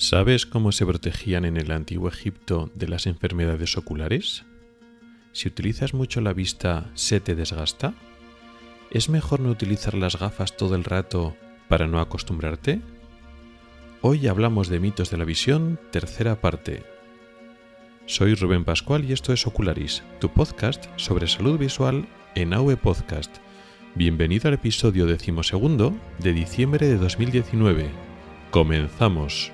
¿Sabes cómo se protegían en el antiguo Egipto de las enfermedades oculares? Si utilizas mucho la vista, ¿se te desgasta? ¿Es mejor no utilizar las gafas todo el rato para no acostumbrarte? Hoy hablamos de mitos de la visión, tercera parte. Soy Rubén Pascual y esto es Ocularis, tu podcast sobre salud visual en AV Podcast. Bienvenido al episodio decimosegundo de diciembre de 2019. Comenzamos.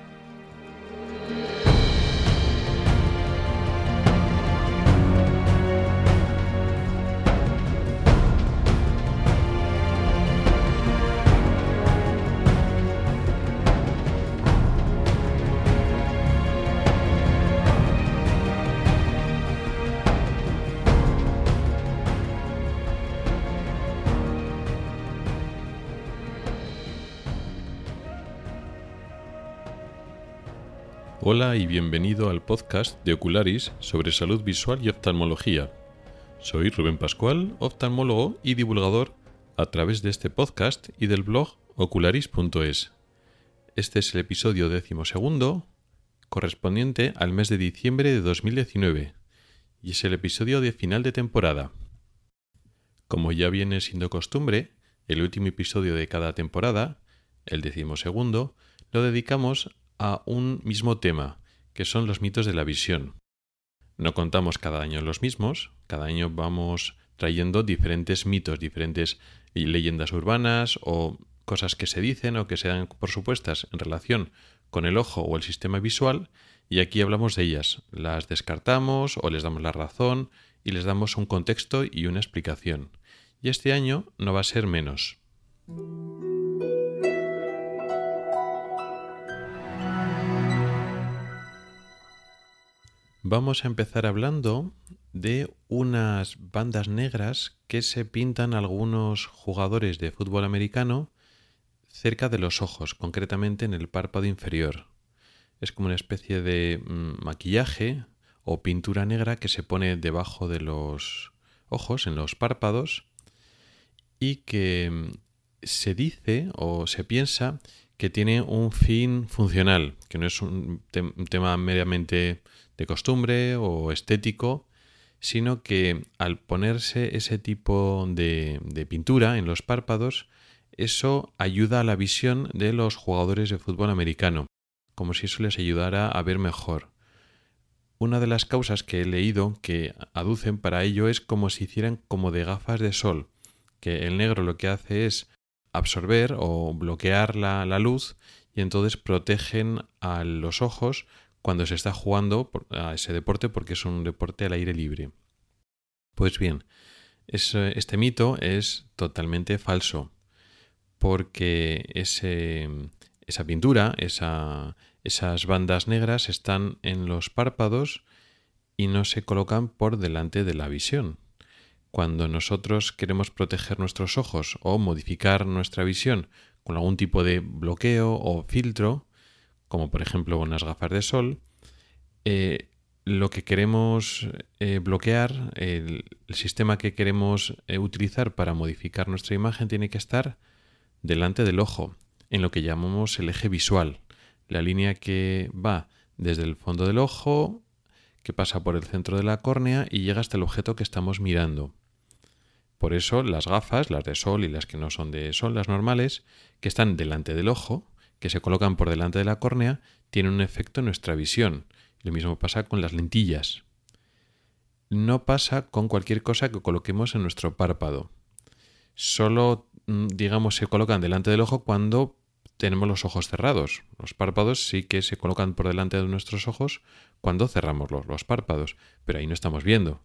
Hola y bienvenido al podcast de Ocularis sobre salud visual y oftalmología. Soy Rubén Pascual, oftalmólogo y divulgador a través de este podcast y del blog ocularis.es. Este es el episodio decimosegundo correspondiente al mes de diciembre de 2019 y es el episodio de final de temporada. Como ya viene siendo costumbre, el último episodio de cada temporada, el decimosegundo, lo dedicamos a un mismo tema, que son los mitos de la visión. No contamos cada año los mismos, cada año vamos trayendo diferentes mitos, diferentes leyendas urbanas o cosas que se dicen o que se dan por supuestas en relación con el ojo o el sistema visual y aquí hablamos de ellas, las descartamos o les damos la razón y les damos un contexto y una explicación. Y este año no va a ser menos. Vamos a empezar hablando de unas bandas negras que se pintan algunos jugadores de fútbol americano cerca de los ojos, concretamente en el párpado inferior. Es como una especie de mm, maquillaje o pintura negra que se pone debajo de los ojos, en los párpados, y que mm, se dice o se piensa que tiene un fin funcional, que no es un, tema meramente de costumbre o estético, sino que al ponerse ese tipo de, de, pintura en los párpados, eso ayuda a la visión de los jugadores de fútbol americano, como si eso les ayudara a ver mejor. Una de las causas que he leído que aducen para ello es como si hicieran como de gafas de sol, que el negro lo que hace es absorber o bloquear la, luz y entonces protegen a los ojos cuando se está jugando a ese deporte porque es un deporte al aire libre. Pues bien, este mito es totalmente falso porque esa pintura, esa, esas bandas negras están en los párpados y no se colocan por delante de la visión. Cuando nosotros queremos proteger nuestros ojos o modificar nuestra visión con algún tipo de bloqueo o filtro, como por ejemplo unas gafas de sol, eh, lo que queremos eh, bloquear, el, sistema que queremos eh, utilizar para modificar nuestra imagen tiene que estar delante del ojo, en lo que llamamos el eje visual, la línea que va desde el fondo del ojo, que pasa por el centro de la córnea y llega hasta el objeto que estamos mirando. Por eso las gafas, las de sol y las que no son de sol, las normales, que están delante del ojo, que se colocan por delante de la córnea, tienen un efecto en nuestra visión. Lo mismo pasa con las lentillas. No pasa con cualquier cosa que coloquemos en nuestro párpado. Solo, mm, digamos, se colocan delante del ojo cuando tenemos los ojos cerrados. Los párpados sí que se colocan por delante de nuestros ojos cuando cerramos los, los párpados, pero ahí no estamos viendo.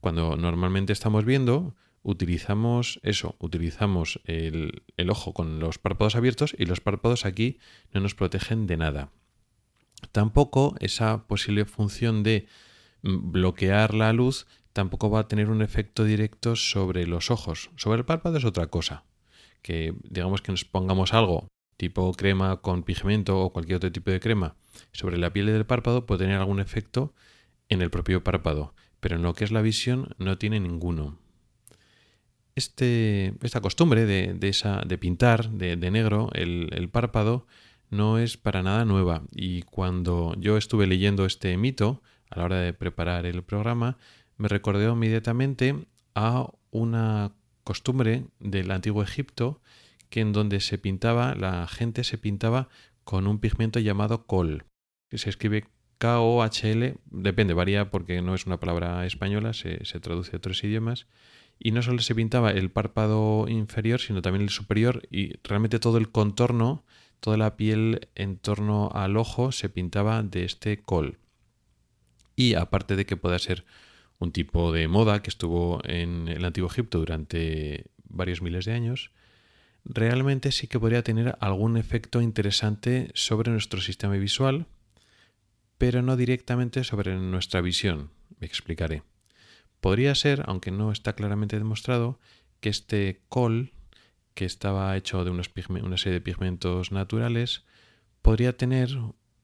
Cuando normalmente estamos viendo, utilizamos eso, utilizamos el, ojo con los párpados abiertos y los párpados aquí no nos protegen de nada. Tampoco esa posible función de mm, bloquear la luz tampoco va a tener un efecto directo sobre los ojos. Sobre el párpado es otra cosa. Que digamos que nos pongamos algo tipo crema con pigmento o cualquier otro tipo de crema sobre la piel del párpado puede tener algún efecto en el propio párpado, pero en lo que es la visión no tiene ninguno. Este, esta costumbre de, esa, de pintar de, negro el, párpado no es para nada nueva y cuando yo estuve leyendo este mito a la hora de preparar el programa, me recordó inmediatamente a una costumbre del antiguo Egipto en donde se pintaba, la gente se pintaba con un pigmento llamado col, que se escribe K-O-H-L, depende, varía porque no es una palabra española, se, se traduce a otros idiomas, y no solo se pintaba el párpado inferior, sino también el superior y realmente todo el contorno, toda la piel en torno al ojo se pintaba de este col. Y aparte de que pueda ser un tipo de moda que estuvo en el antiguo Egipto durante varios miles de años, realmente sí que podría tener algún efecto interesante sobre nuestro sistema visual, pero no directamente sobre nuestra visión. Me explicaré. Podría ser, aunque no está claramente demostrado, que este col, que estaba hecho de una serie de pigmentos naturales, podría tener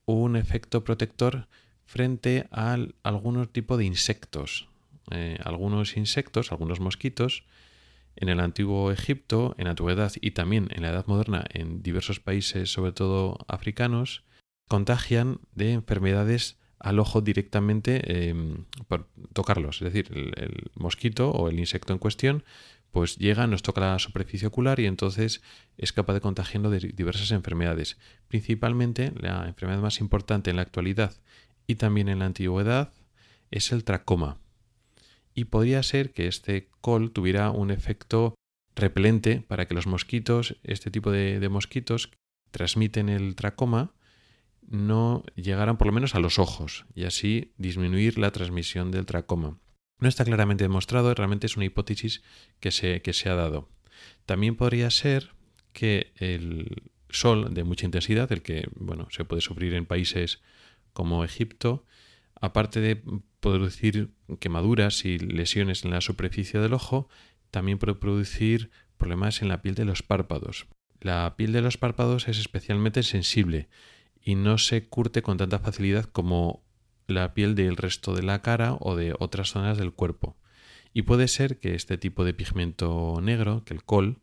un efecto protector frente a algún tipo de insectos. Eh, algunos insectos, algunos mosquitos, en el antiguo Egipto, en la antigüedad y también en la edad moderna en diversos países, sobre todo africanos, contagian de enfermedades al ojo directamente em, por tocarlos. Es decir, el, mosquito o el insecto en cuestión pues llega, nos toca la superficie ocular y entonces es capaz de contagiarlo de diversas enfermedades. Principalmente la enfermedad más importante en la actualidad y también en la antigüedad es el tracoma. Y podría ser que este col tuviera un efecto repelente para que los mosquitos, este tipo de mosquitos, transmiten el tracoma no llegaran por lo menos a los ojos y así disminuir la transmisión del tracoma. No está claramente demostrado, realmente es una hipótesis que se, que se ha dado. También podría ser que el sol de mucha intensidad, el que bueno, se puede sufrir en países como Egipto, aparte de producir quemaduras y lesiones en la superficie del ojo, también puede producir problemas en la piel de los párpados. La piel de los párpados es especialmente sensible y no se curte con tanta facilidad como la piel del resto de la cara o de otras zonas del cuerpo. Y puede ser que este tipo de pigmento negro, que el col,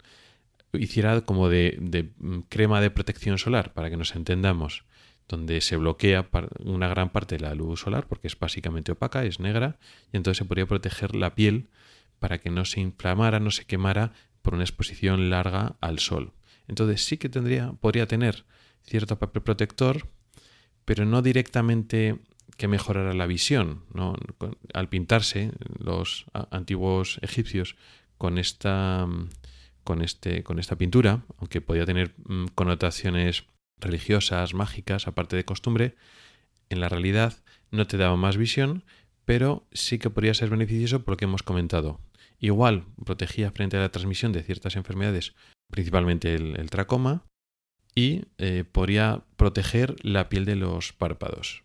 hiciera como de, mm, crema de protección solar, para que nos entendamos, donde se bloquea una gran parte de la luz solar, porque es básicamente opaca, es negra, y entonces se podría proteger la piel para que no se inflamara, no se quemara por una exposición larga al sol. Entonces sí que tendría, podría tener cierto papel protector, pero no directamente que mejorara la visión. Al pintarse los antiguos egipcios con esta, con, este, con esta pintura, aunque podía tener mm, connotaciones religiosas, mágicas, aparte de costumbre, en la realidad no te daba más visión, pero sí que podría ser beneficioso por lo que hemos comentado. Igual protegía frente a la transmisión de ciertas enfermedades, principalmente el tracoma, y eh, podría proteger la piel de los párpados.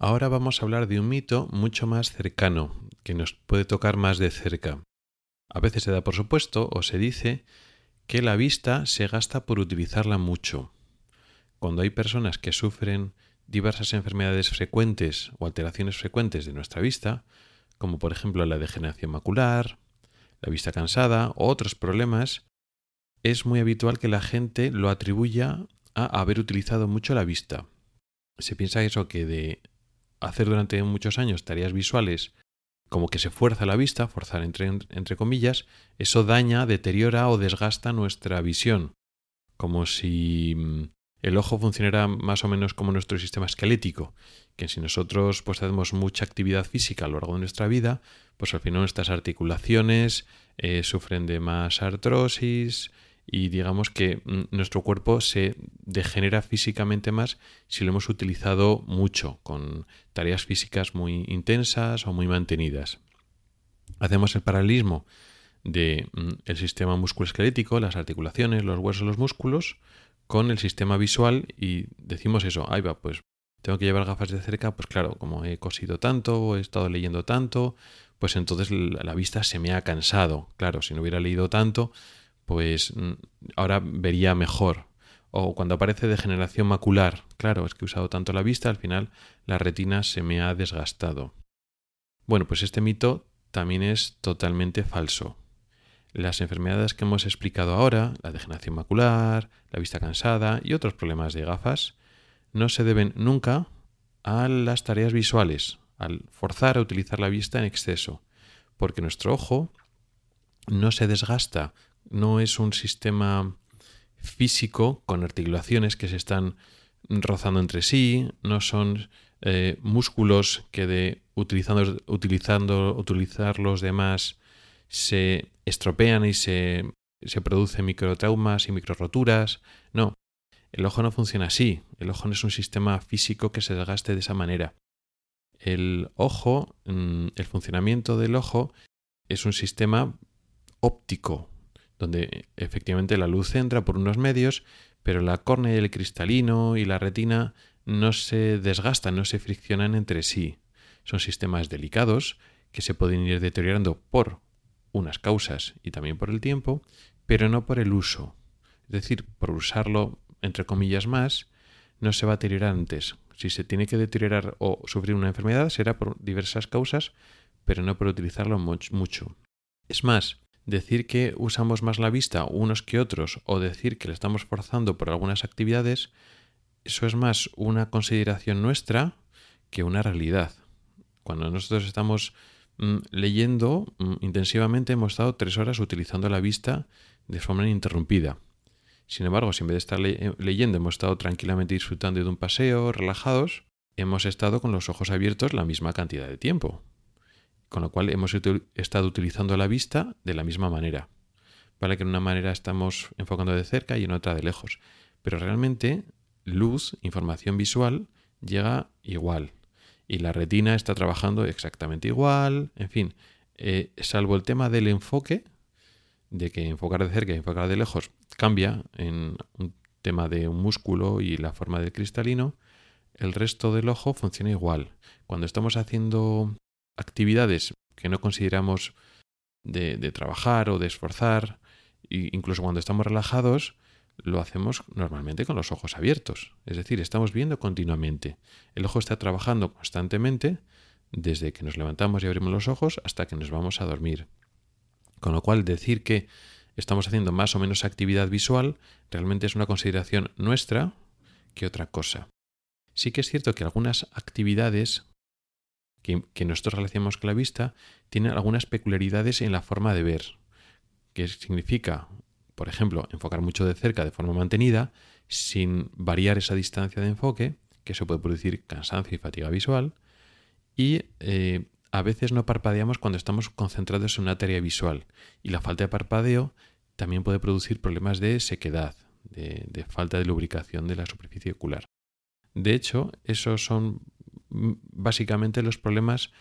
Ahora vamos a hablar de un mito mucho más cercano, que nos puede tocar más de cerca. A veces se da por supuesto o se dice que la vista se gasta por utilizarla mucho. Cuando hay personas que sufren diversas enfermedades frecuentes o alteraciones frecuentes de nuestra vista, como por ejemplo la degeneración macular, la vista cansada o otros problemas, es muy habitual que la gente lo atribuya a haber utilizado mucho la vista. Se piensa eso que de hacer durante muchos años tareas visuales como que se fuerza la vista, forzar entre, entre comillas, eso daña, deteriora o desgasta nuestra visión, como si mm, el ojo funcionará más o menos como nuestro sistema esquelético, que si nosotros pues hacemos mucha actividad física a lo largo de nuestra vida, pues al final nuestras articulaciones eh, sufren de más artrosis y digamos que mm, nuestro cuerpo se degenera físicamente más si lo hemos utilizado mucho, con tareas físicas muy intensas o muy mantenidas. Hacemos el paralelismo del de, mm, sistema musculoesquelético, las articulaciones, los huesos, los músculos, con el sistema visual y decimos eso, ahí va, pues tengo que llevar gafas de cerca, pues claro, como he cosido tanto o he estado leyendo tanto, pues entonces la vista se me ha cansado. Claro, si no hubiera leído tanto, pues mm, ahora vería mejor. O cuando aparece degeneración macular, claro, es que he usado tanto la vista, al final la retina se me ha desgastado. Bueno, pues este mito también es totalmente falso. Las enfermedades que hemos explicado ahora, la degeneración macular, la vista cansada y otros problemas de gafas, no se deben nunca a las tareas visuales, al forzar a utilizar la vista en exceso, porque nuestro ojo no se desgasta, no es un sistema físico con articulaciones que se están rozando entre sí, no son eh, músculos que de utilizando, utilizando utilizar los demás se estropean y se, se producen microtraumas y microroturas. No, el ojo no funciona así. El ojo no es un sistema físico que se desgaste de esa manera. El ojo, mm, el funcionamiento del ojo es un sistema óptico, donde efectivamente la luz entra por unos medios, pero la córnea y el cristalino y la retina no se desgastan, no se friccionan entre sí. Son sistemas delicados que se pueden ir deteriorando por unas causas y también por el tiempo, pero no por el uso. Es decir, por usarlo, entre comillas, más, no se va a deteriorar antes. Si se tiene que deteriorar o sufrir una enfermedad, será por diversas causas, pero no por utilizarlo mucho. Es más, decir que usamos más la vista unos que otros o decir que le estamos forzando por algunas actividades, eso es más una consideración nuestra que una realidad. Cuando nosotros estamos mm, leyendo mm, intensivamente, hemos estado tres horas utilizando la vista de forma ininterrumpida. Sin embargo, si en vez de estar eh, leyendo hemos estado tranquilamente disfrutando de un paseo, relajados, hemos estado con los ojos abiertos la misma cantidad de tiempo con lo cual hemos estado utilizando la vista de la misma manera. Vale que en una manera estamos enfocando de cerca y en otra de lejos, pero realmente luz, información visual, llega igual. Y la retina está trabajando exactamente igual, en fin, eh, salvo el tema del enfoque, de que enfocar de cerca y enfocar de lejos cambia en un tema de un músculo y la forma del cristalino, el resto del ojo funciona igual. Cuando estamos haciendo actividades que no consideramos de, trabajar o de esforzar, e incluso cuando estamos relajados, lo hacemos normalmente con los ojos abiertos. Es decir, estamos viendo continuamente. El ojo está trabajando constantemente desde que nos levantamos y abrimos los ojos hasta que nos vamos a dormir. Con lo cual, decir que estamos haciendo más o menos actividad visual realmente es una consideración nuestra que otra cosa. Sí que es cierto que algunas actividades que, nosotros relacionamos con la vista tiene algunas peculiaridades en la forma de ver, que significa, por ejemplo, enfocar mucho de cerca de forma mantenida, sin variar esa distancia de enfoque, que eso puede producir cansancio y fatiga visual, y eh, a veces no parpadeamos cuando estamos concentrados en una tarea visual, y la falta de parpadeo también puede producir problemas de sequedad, de falta de lubricación de la superficie ocular. De hecho, esos son básicamente los problemas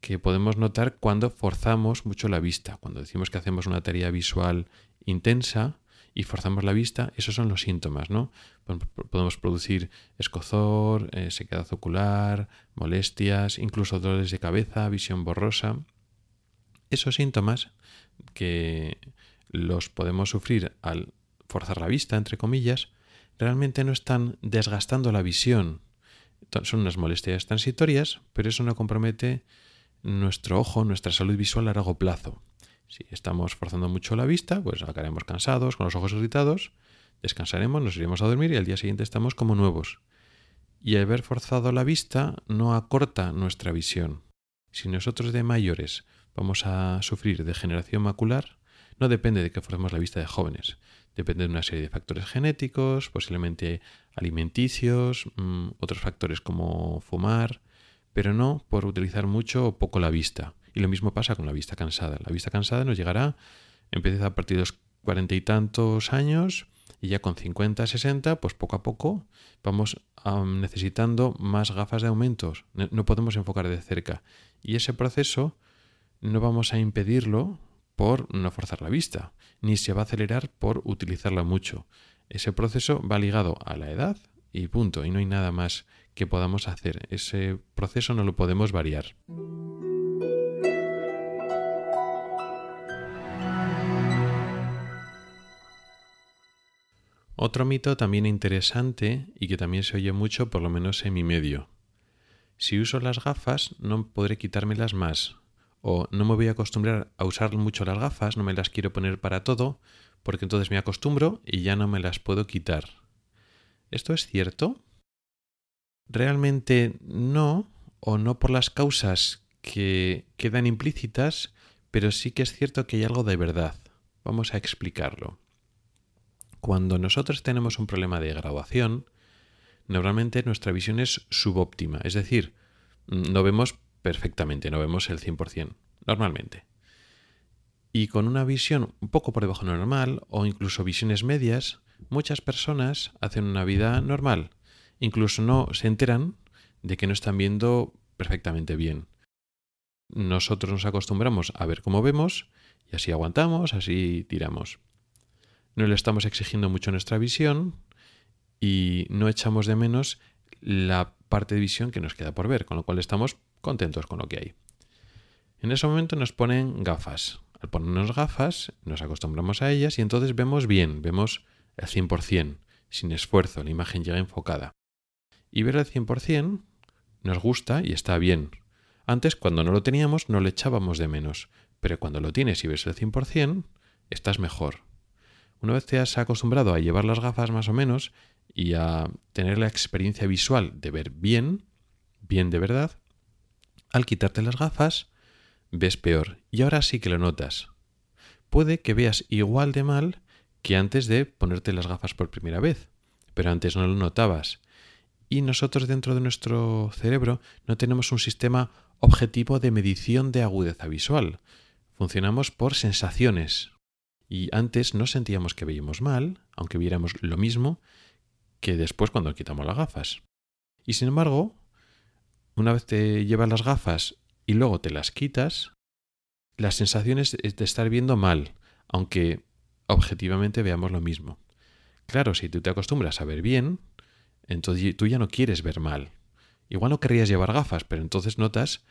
que podemos notar cuando forzamos mucho la vista. Cuando decimos que hacemos una tarea visual intensa y forzamos la vista, esos son los síntomas, ¿no? Podemos producir escozor, eh, sequedad ocular, molestias, incluso dolores de cabeza, visión borrosa. Esos síntomas que los podemos sufrir al forzar la vista, entre comillas, realmente no están desgastando la visión, son unas molestias transitorias, pero eso no compromete nuestro ojo, nuestra salud visual a largo plazo. Si estamos forzando mucho la vista, pues acabaremos cansados, con los ojos irritados, descansaremos, nos iremos a dormir y al día siguiente estamos como nuevos. Y haber forzado la vista no acorta nuestra visión. Si nosotros de mayores vamos a sufrir degeneración macular, no depende de que forcemos la vista de jóvenes, depende de una serie de factores genéticos, posiblemente alimenticios, mm, otros factores como fumar, pero no por utilizar mucho o poco la vista. Y lo mismo pasa con la vista cansada. La vista cansada nos llegará, empieza a partir de los cuarenta y tantos años y ya con 50, 60, pues poco a poco vamos necesitando más gafas de aumentos. No podemos enfocar de cerca. Y ese proceso no vamos a impedirlo por no forzar la vista, ni se va a acelerar por utilizarla mucho. Ese proceso va ligado a la edad y punto, y no hay nada más que podamos hacer. Ese proceso no lo podemos variar. Otro mito también interesante y que también se oye mucho, por lo menos en mi medio. Si uso las gafas no podré quitármelas más, o no me voy a acostumbrar a usar mucho las gafas, no me las quiero poner para todo, porque entonces me acostumbro y ya no me las puedo quitar. ¿Esto es cierto? Realmente no, o no por las causas que quedan implícitas, pero sí que es cierto que hay algo de verdad. Vamos a explicarlo. Cuando nosotros tenemos un problema de graduación, normalmente nuestra visión es subóptima, es decir, no vemos perfectamente, no vemos el 100%, normalmente. Y con una visión un poco por debajo de normal o incluso visiones medias, muchas personas hacen una vida normal. Incluso no se enteran de que no están viendo perfectamente bien. Nosotros nos acostumbramos a ver cómo vemos y así aguantamos, así tiramos. No le estamos exigiendo mucho nuestra visión y no echamos de menos la parte de visión que nos queda por ver, con lo cual estamos contentos con lo que hay. En ese momento nos ponen gafas. Al ponernos gafas, nos acostumbramos a ellas y entonces vemos bien, vemos al 100%, sin esfuerzo, la imagen llega enfocada. Y ver al 100% nos gusta y está bien. Antes, cuando no lo teníamos, no le echábamos de menos, pero cuando lo tienes y ves el 100%, estás mejor. Una vez te has acostumbrado a llevar las gafas más o menos y a tener la experiencia visual de ver bien, bien de verdad, al quitarte las gafas, ves peor y ahora sí que lo notas. Puede que veas igual de mal que antes de ponerte las gafas por primera vez, pero antes no lo notabas. Y nosotros dentro de nuestro cerebro no tenemos un sistema objetivo de medición de agudeza visual. Funcionamos por sensaciones. Y antes no sentíamos que veíamos mal, aunque viéramos lo mismo que después cuando quitamos las gafas. Y sin embargo, una vez te llevas las gafas y luego te las quitas, la sensación es de estar viendo mal, aunque objetivamente veamos lo mismo. Claro, si tú te acostumbras a ver bien, entonces tú ya no quieres ver mal. Igual no querrías llevar gafas, pero entonces notas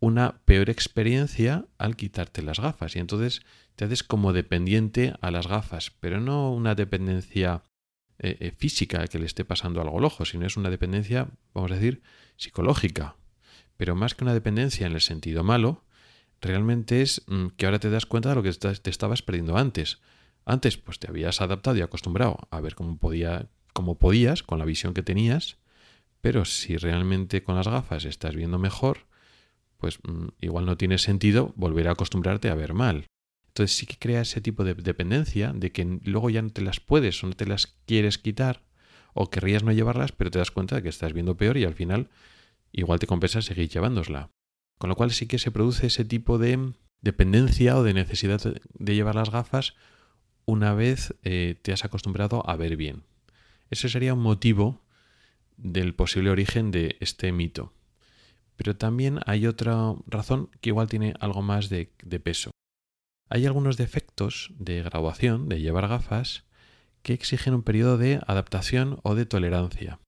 una peor experiencia al quitarte las gafas y entonces te haces como dependiente a las gafas, pero no una dependencia eh, eh, física que le esté pasando algo al sino es una dependencia, vamos a decir, psicológica. Pero más que una dependencia en el sentido malo, realmente es mm, que ahora te das cuenta de lo que te estabas perdiendo antes. Antes, pues te habías adaptado y acostumbrado a ver cómo, podía, cómo podías con la visión que tenías, pero si realmente con las gafas estás viendo mejor, pues mm, igual no tiene sentido volver a acostumbrarte a ver mal. Entonces sí que crea ese tipo de dependencia de que luego ya no te las puedes o no te las quieres quitar o querrías no llevarlas, pero te das cuenta de que estás viendo peor y al final igual te compensa seguir llevándosla. Con lo cual sí que se produce ese tipo de dependencia o de necesidad de llevar las gafas una vez eh, te has acostumbrado a ver bien. Ese sería un motivo del posible origen de este mito. Pero también hay otra razón que igual tiene algo más de, peso. Hay algunos defectos de graduación, de llevar gafas, que exigen un periodo de adaptación o de tolerancia.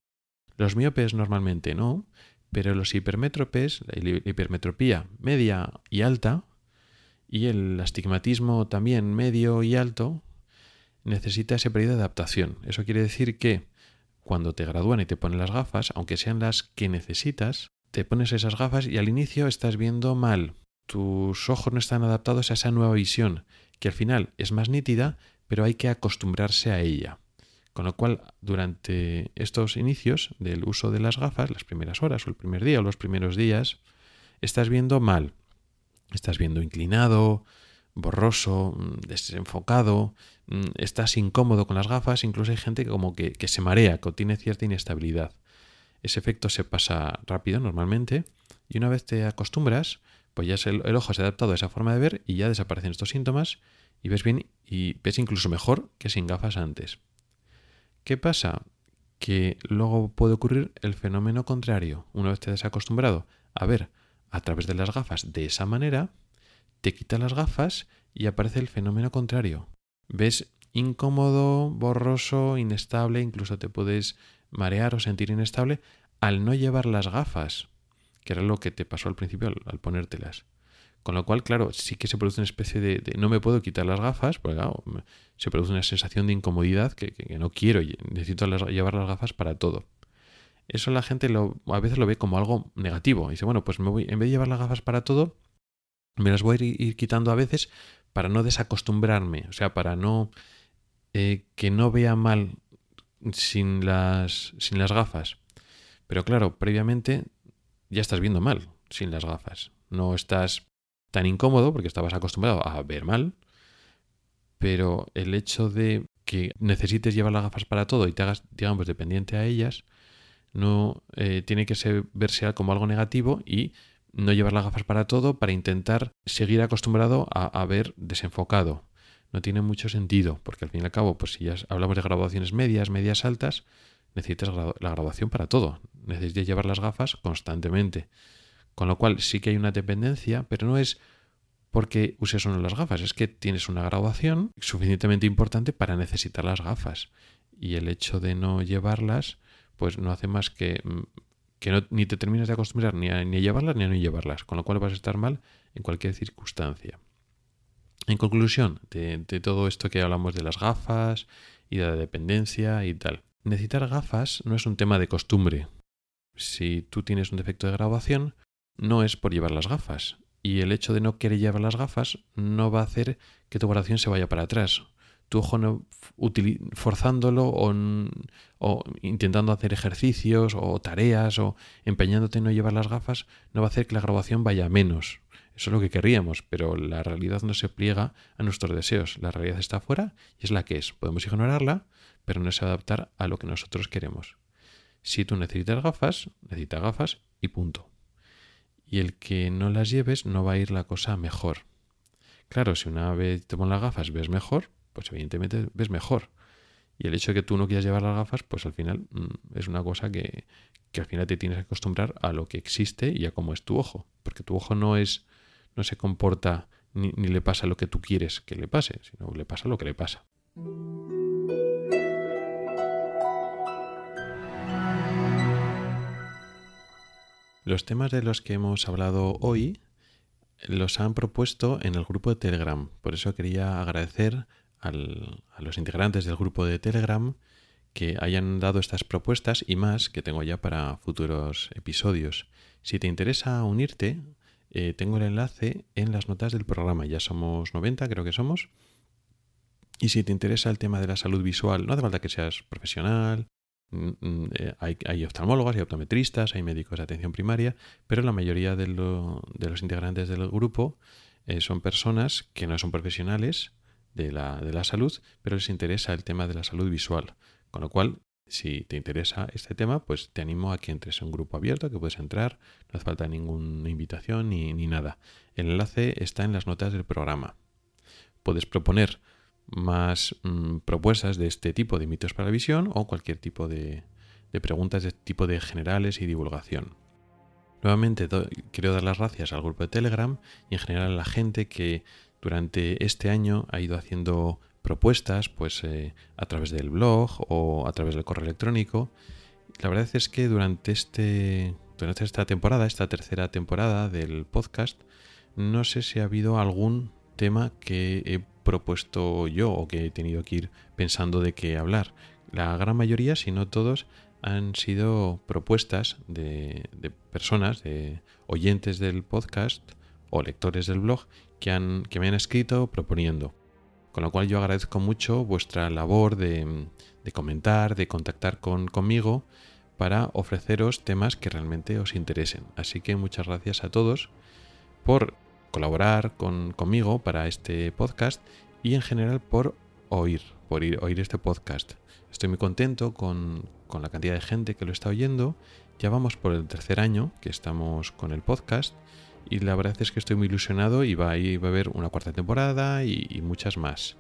Los miopes normalmente no, pero los hipermétropes, la hipermetropía media y alta, y el astigmatismo también medio y alto, necesita ese periodo de adaptación. Eso quiere decir que cuando te gradúan y te ponen las gafas, aunque sean las que necesitas, te pones esas gafas y al inicio estás viendo mal. Tus ojos no están adaptados a esa nueva visión, que al final es más nítida, pero hay que acostumbrarse a ella. Con lo cual, durante estos inicios del uso de las gafas, las primeras horas o el primer día o los primeros días, estás viendo mal. Estás viendo inclinado, borroso, mm, desenfocado, mm, estás incómodo con las gafas, incluso hay gente que como que, se marea, que tiene cierta inestabilidad. Ese efecto se pasa rápido normalmente y una vez te acostumbras, pues ya el, ojo se ha adaptado a esa forma de ver y ya desaparecen estos síntomas y ves bien y ves incluso mejor que sin gafas antes. ¿Qué pasa? Que luego puede ocurrir el fenómeno contrario. Una vez te has acostumbrado a ver a través de las gafas de esa manera, te quitas las gafas y aparece el fenómeno contrario. Ves incómodo, borroso, inestable, incluso te puedes marear o sentir inestable al no llevar las gafas, que era lo que te pasó al principio al, ponértelas. Con lo cual, claro, sí que se produce una especie de, no me puedo quitar las gafas, porque se produce una sensación de incomodidad que, no quiero, necesito llevar las gafas para todo. Eso la gente a veces lo ve como algo negativo. Dice, bueno, pues me voy, en vez de llevar las gafas para todo, Me las voy a ir, quitando a veces para no desacostumbrarme, o sea, para no eh, que no vea mal sin las, sin las gafas. Pero claro, previamente ya estás viendo mal sin las gafas. No estás tan incómodo porque estabas acostumbrado a ver mal, pero el hecho de que necesites llevar las gafas para todo y te hagas, digamos, dependiente a ellas, no eh, tiene que ser, verse como algo negativo y no llevar las gafas para todo para intentar seguir acostumbrado a, ver desenfocado. No tiene mucho sentido, porque al fin y al cabo, pues si ya hablamos de graduaciones medias, medias altas, necesitas la graduación para todo. Necesitas llevar las gafas constantemente. Con lo cual sí que hay una dependencia, pero no es porque uses o no las gafas, es que tienes una graduación suficientemente importante para necesitar las gafas. Y el hecho de no llevarlas, pues no hace más que mm, que ni te terminas de acostumbrar ni a, ni llevarlas ni a no llevarlas, con lo cual vas a estar mal en cualquier circunstancia. En conclusión de, todo esto que hablamos de las gafas y de la dependencia y tal, necesitar gafas no es un tema de costumbre. Si tú tienes un defecto de graduación, no es por llevar las gafas. Y el hecho de no querer llevar las gafas no va a hacer que tu graduación se vaya para atrás tu ojo no, forzándolo o, intentando hacer ejercicios o tareas o empeñándote en no llevar las gafas, no va a hacer que la grabación vaya menos. Eso es lo que querríamos, pero la realidad no se pliega a nuestros deseos. La realidad está afuera y es la que es. Podemos ignorarla, pero no se va a adaptar a lo que nosotros queremos. Si tú necesitas gafas, necesitas gafas y punto. Y el que no las lleves no va a ir la cosa mejor. Claro, si una vez te pones las gafas ves mejor, pues evidentemente ves mejor. Y el hecho de que tú no quieras llevar las gafas, pues al final mm, es una cosa que, al final te tienes que acostumbrar a lo que existe y a cómo es tu ojo. Porque tu ojo no es, no se comporta ni, ni le pasa lo que tú quieres que le pase, sino le pasa lo que le pasa. Los temas de los que hemos hablado hoy los han propuesto en el grupo de Telegram. Por eso quería agradecer a los integrantes del grupo de Telegram que hayan dado estas propuestas y más que tengo ya para futuros episodios. Si te interesa unirte, eh, tengo el enlace en las notas del programa. Ya somos 90, creo que somos. Y si te interesa el tema de la salud visual, no hace falta que seas profesional. Mm, mm, eh, hay, hay, oftalmólogas, hay optometristas, hay médicos de atención primaria, pero la mayoría de, los integrantes del grupo eh, son personas que no son profesionales, de la, de la salud, pero les interesa el tema de la salud visual. Con lo cual, si te interesa este tema, pues te animo a que entres en un grupo abierto, que puedes entrar, no hace falta ninguna invitación ni, nada. El enlace está en las notas del programa. Puedes proponer más mm, propuestas de este tipo de mitos para la visión o cualquier tipo de, preguntas de este tipo de generales y divulgación. Nuevamente quiero dar las gracias al grupo de Telegram y en general a la gente que durante este año ha ido haciendo propuestas pues eh, a través del blog o a través del correo electrónico. La verdad es que durante, este, durante esta temporada, esta tercera temporada del podcast, no sé si ha habido algún tema que he propuesto yo o que he tenido que ir pensando de qué hablar. La gran mayoría, si no todos, han sido propuestas de, de personas, de oyentes del podcast o lectores del blog que, han, que me han escrito proponiendo. Con lo cual yo agradezco mucho vuestra labor de, comentar, de contactar con, conmigo para ofreceros temas que realmente os interesen. Así que muchas gracias a todos por colaborar con, conmigo para este podcast y en general por oír, por oír este podcast. Estoy muy contento con, con la cantidad de gente que lo está oyendo. Ya vamos por el tercer año que estamos con el podcast y la verdad es que estoy muy ilusionado y va a, va a haber una cuarta temporada y, muchas más.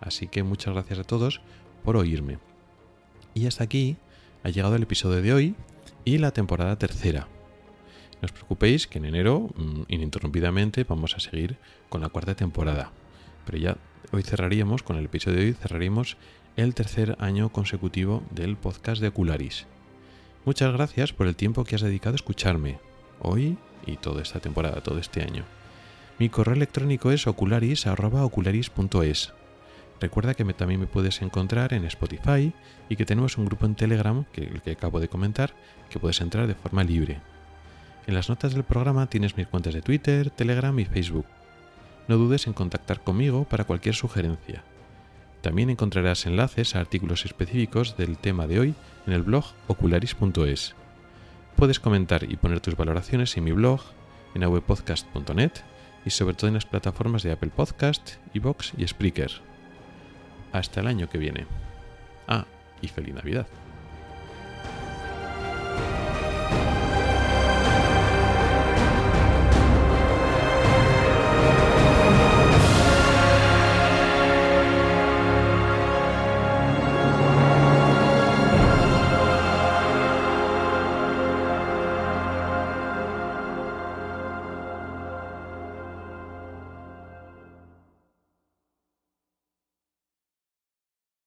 Así que muchas gracias a todos por oírme. Y hasta aquí ha llegado el episodio de hoy y la temporada tercera. No os preocupéis que en enero, mm, ininterrumpidamente, vamos a seguir con la cuarta temporada. Pero ya hoy cerraríamos, con el episodio de hoy, cerraríamos el tercer año consecutivo del podcast de Ocularis. Muchas gracias por el tiempo que has dedicado a escucharme, hoy y toda esta temporada, todo este año. Mi correo electrónico es ocularis.ocularis.es. Recuerda que también me puedes encontrar en Spotify y que tenemos un grupo en Telegram, que el que acabo de comentar, que puedes entrar de forma libre. En las notas del programa tienes mis cuentas de Twitter, Telegram y Facebook. No dudes en contactar conmigo para cualquier sugerencia. También encontrarás enlaces a artículos específicos del tema de hoy en el blog ocularis.es. Puedes comentar y poner tus valoraciones en mi blog, en awepodcast.net y sobre todo en las plataformas de Apple Podcast, iVoox y Spreaker. Hasta el año que viene. Ah, y feliz Navidad.